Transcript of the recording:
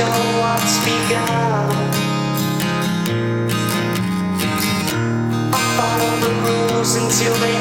show what's begun. I follow the rules until they